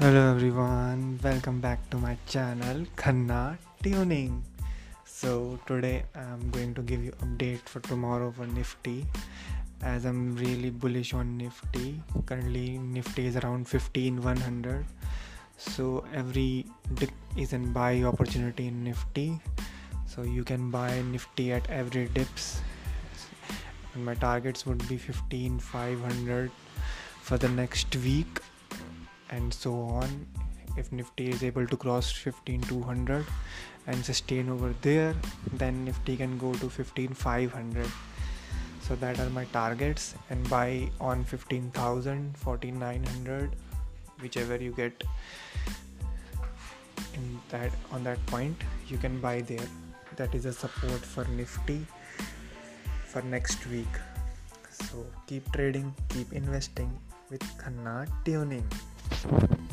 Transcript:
Hello everyone, welcome back to my channel Khanna Tuning. So today I'm going to give you update for tomorrow for Nifty as I'm really bullish on Nifty. Currently Nifty is around 15100. So every dip is an buy opportunity in Nifty. So you can buy Nifty at every dips. And my targets would be 15500 for the next week and so on. If nifty is able to cross 15200 and sustain over there then nifty can go to 15500 so that are my targets. And buy on 15000 14900 whichever you get in that on that point you can buy there. That is a support for nifty for next week. So keep trading keep investing with Khanna Tuning. Thank you.